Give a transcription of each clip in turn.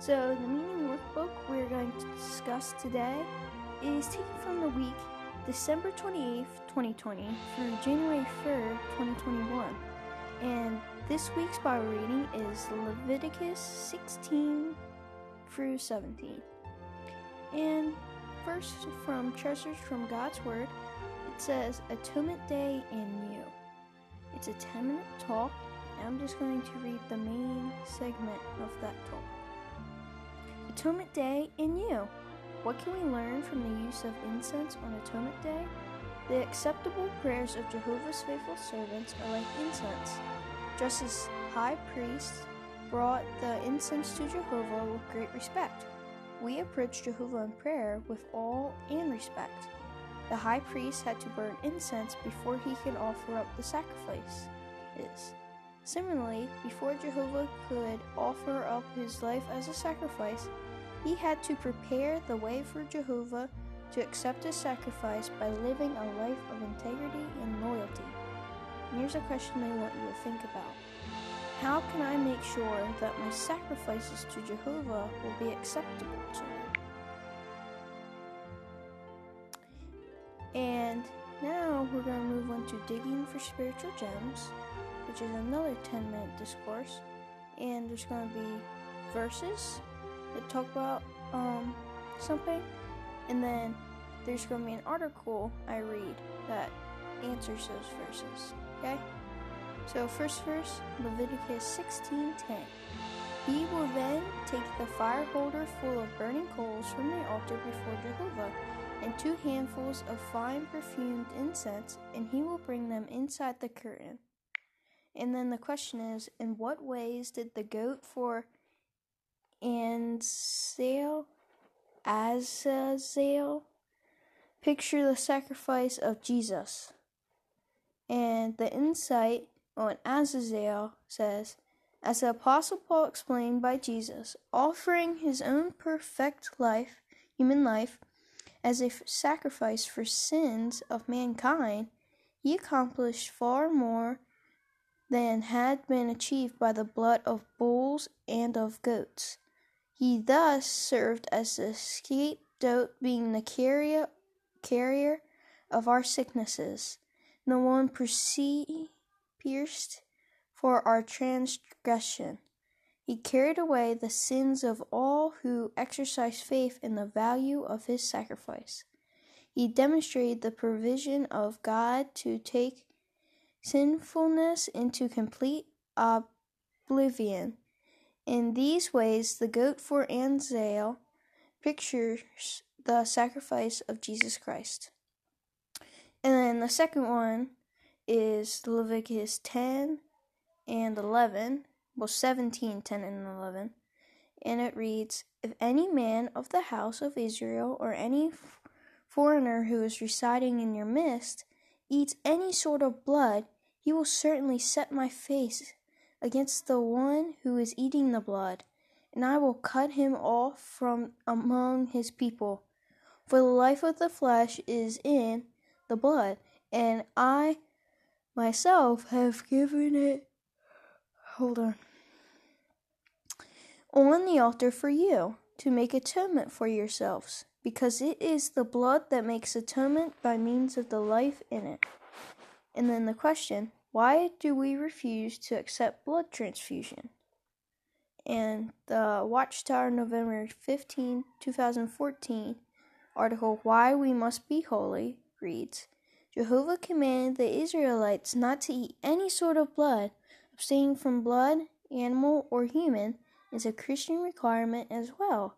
So, the meeting workbook we're going to discuss today is taken from the week December 28th, 2020 through January 3rd, 2021. And this week's Bible reading is Leviticus 16 through 17. And first, from Treasures from God's Word, it says Atonement Day in You. It's a 10 minute talk, and I'm just going to read the main segment of that talk. Atonement Day in You. What can we learn from the use of incense on Atonement Day? The acceptable prayers of Jehovah's faithful servants are like incense. Just as high priests brought the incense to Jehovah with great respect, we approach Jehovah in prayer with awe and respect. The high priest had to burn incense before he could offer up the sacrifice. Is. Similarly, before Jehovah could offer up his life as a sacrifice, he had to prepare the way for Jehovah to accept his sacrifice by living a life of integrity and loyalty. And here's a question I want you to think about How can I make sure that my sacrifices to Jehovah will be acceptable to him? And now we're going to move on to digging for spiritual gems, which is another 10 minute discourse. And there's going to be verses that talk about um, something, and then there's going to be an article I read that answers those verses. Okay? So first verse, Leviticus 16:10. He will then take the fire holder full of burning coals from the altar before Jehovah, and two handfuls of fine perfumed incense, and he will bring them inside the curtain. And then the question is, in what ways did the goat for Sale, Azazel, picture the sacrifice of Jesus. And the insight on Azazel says, as the Apostle Paul explained by Jesus, offering his own perfect life, human life, as a sacrifice for sins of mankind, he accomplished far more than had been achieved by the blood of bulls and of goats. He thus served as the scapegoat, being the carrier, carrier of our sicknesses, the one pierced for our transgression. He carried away the sins of all who exercise faith in the value of his sacrifice. He demonstrated the provision of God to take sinfulness into complete oblivion in these ways, the goat for Azazel pictures the sacrifice of Jesus Christ. And then the second one is Leviticus 10 and 11, well, 17, 10, and 11. And it reads If any man of the house of Israel or any foreigner who is residing in your midst eats any sort of blood, he will certainly set my face against the one who is eating the blood, and I will cut him off from among his people. For the life of the flesh is in the blood, and I myself have given it. Hold on. On the altar for you, to make atonement for yourselves, because it is the blood that makes atonement by means of the life in it. And then the question why do we refuse to accept blood transfusion? And the Watchtower November 15, 2014 article, Why We Must Be Holy, reads Jehovah commanded the Israelites not to eat any sort of blood. Abstaining from blood, animal or human, is a Christian requirement as well.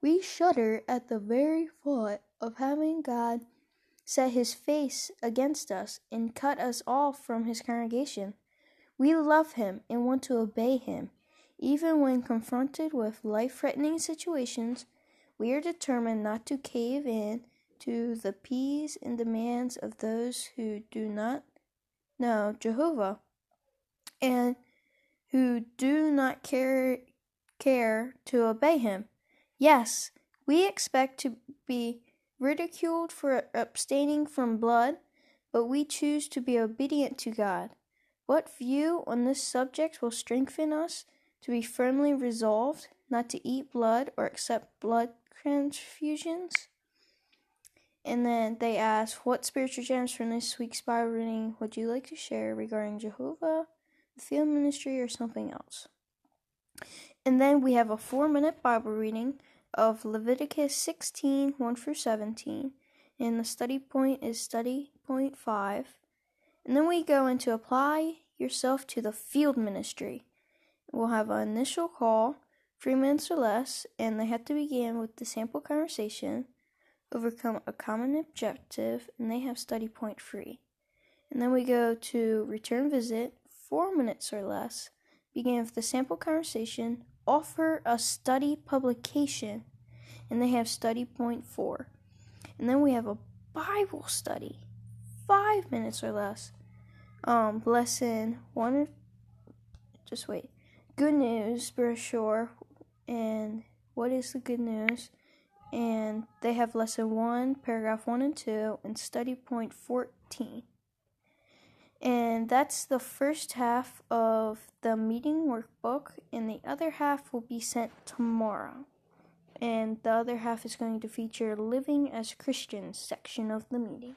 We shudder at the very thought of having God set his face against us and cut us off from his congregation. We love him and want to obey him. Even when confronted with life threatening situations, we are determined not to cave in to the pleas and demands of those who do not know Jehovah and who do not care, care to obey him. Yes, we expect to be ridiculed for abstaining from blood, but we choose to be obedient to God. What view on this subject will strengthen us to be firmly resolved not to eat blood or accept blood transfusions. And then they ask, What spiritual gems from this week's Bible reading would you like to share regarding Jehovah, the field ministry, or something else? And then we have a four minute Bible reading of Leviticus 16 1 through 17. And the study point is study point 5. And then we go into apply yourself to the field ministry. We'll have an initial call, three minutes or less, and they have to begin with the sample conversation, overcome a common objective, and they have study point three. And then we go to return visit, four minutes or less, begin with the sample conversation, offer a study publication, and they have study point four. And then we have a Bible study, five minutes or less. Um, lesson one just wait. Good news, brochure, and what is the good news? And they have lesson one, paragraph one and two, and study point 14. And that's the first half of the meeting workbook, and the other half will be sent tomorrow. And the other half is going to feature Living as Christians section of the meeting.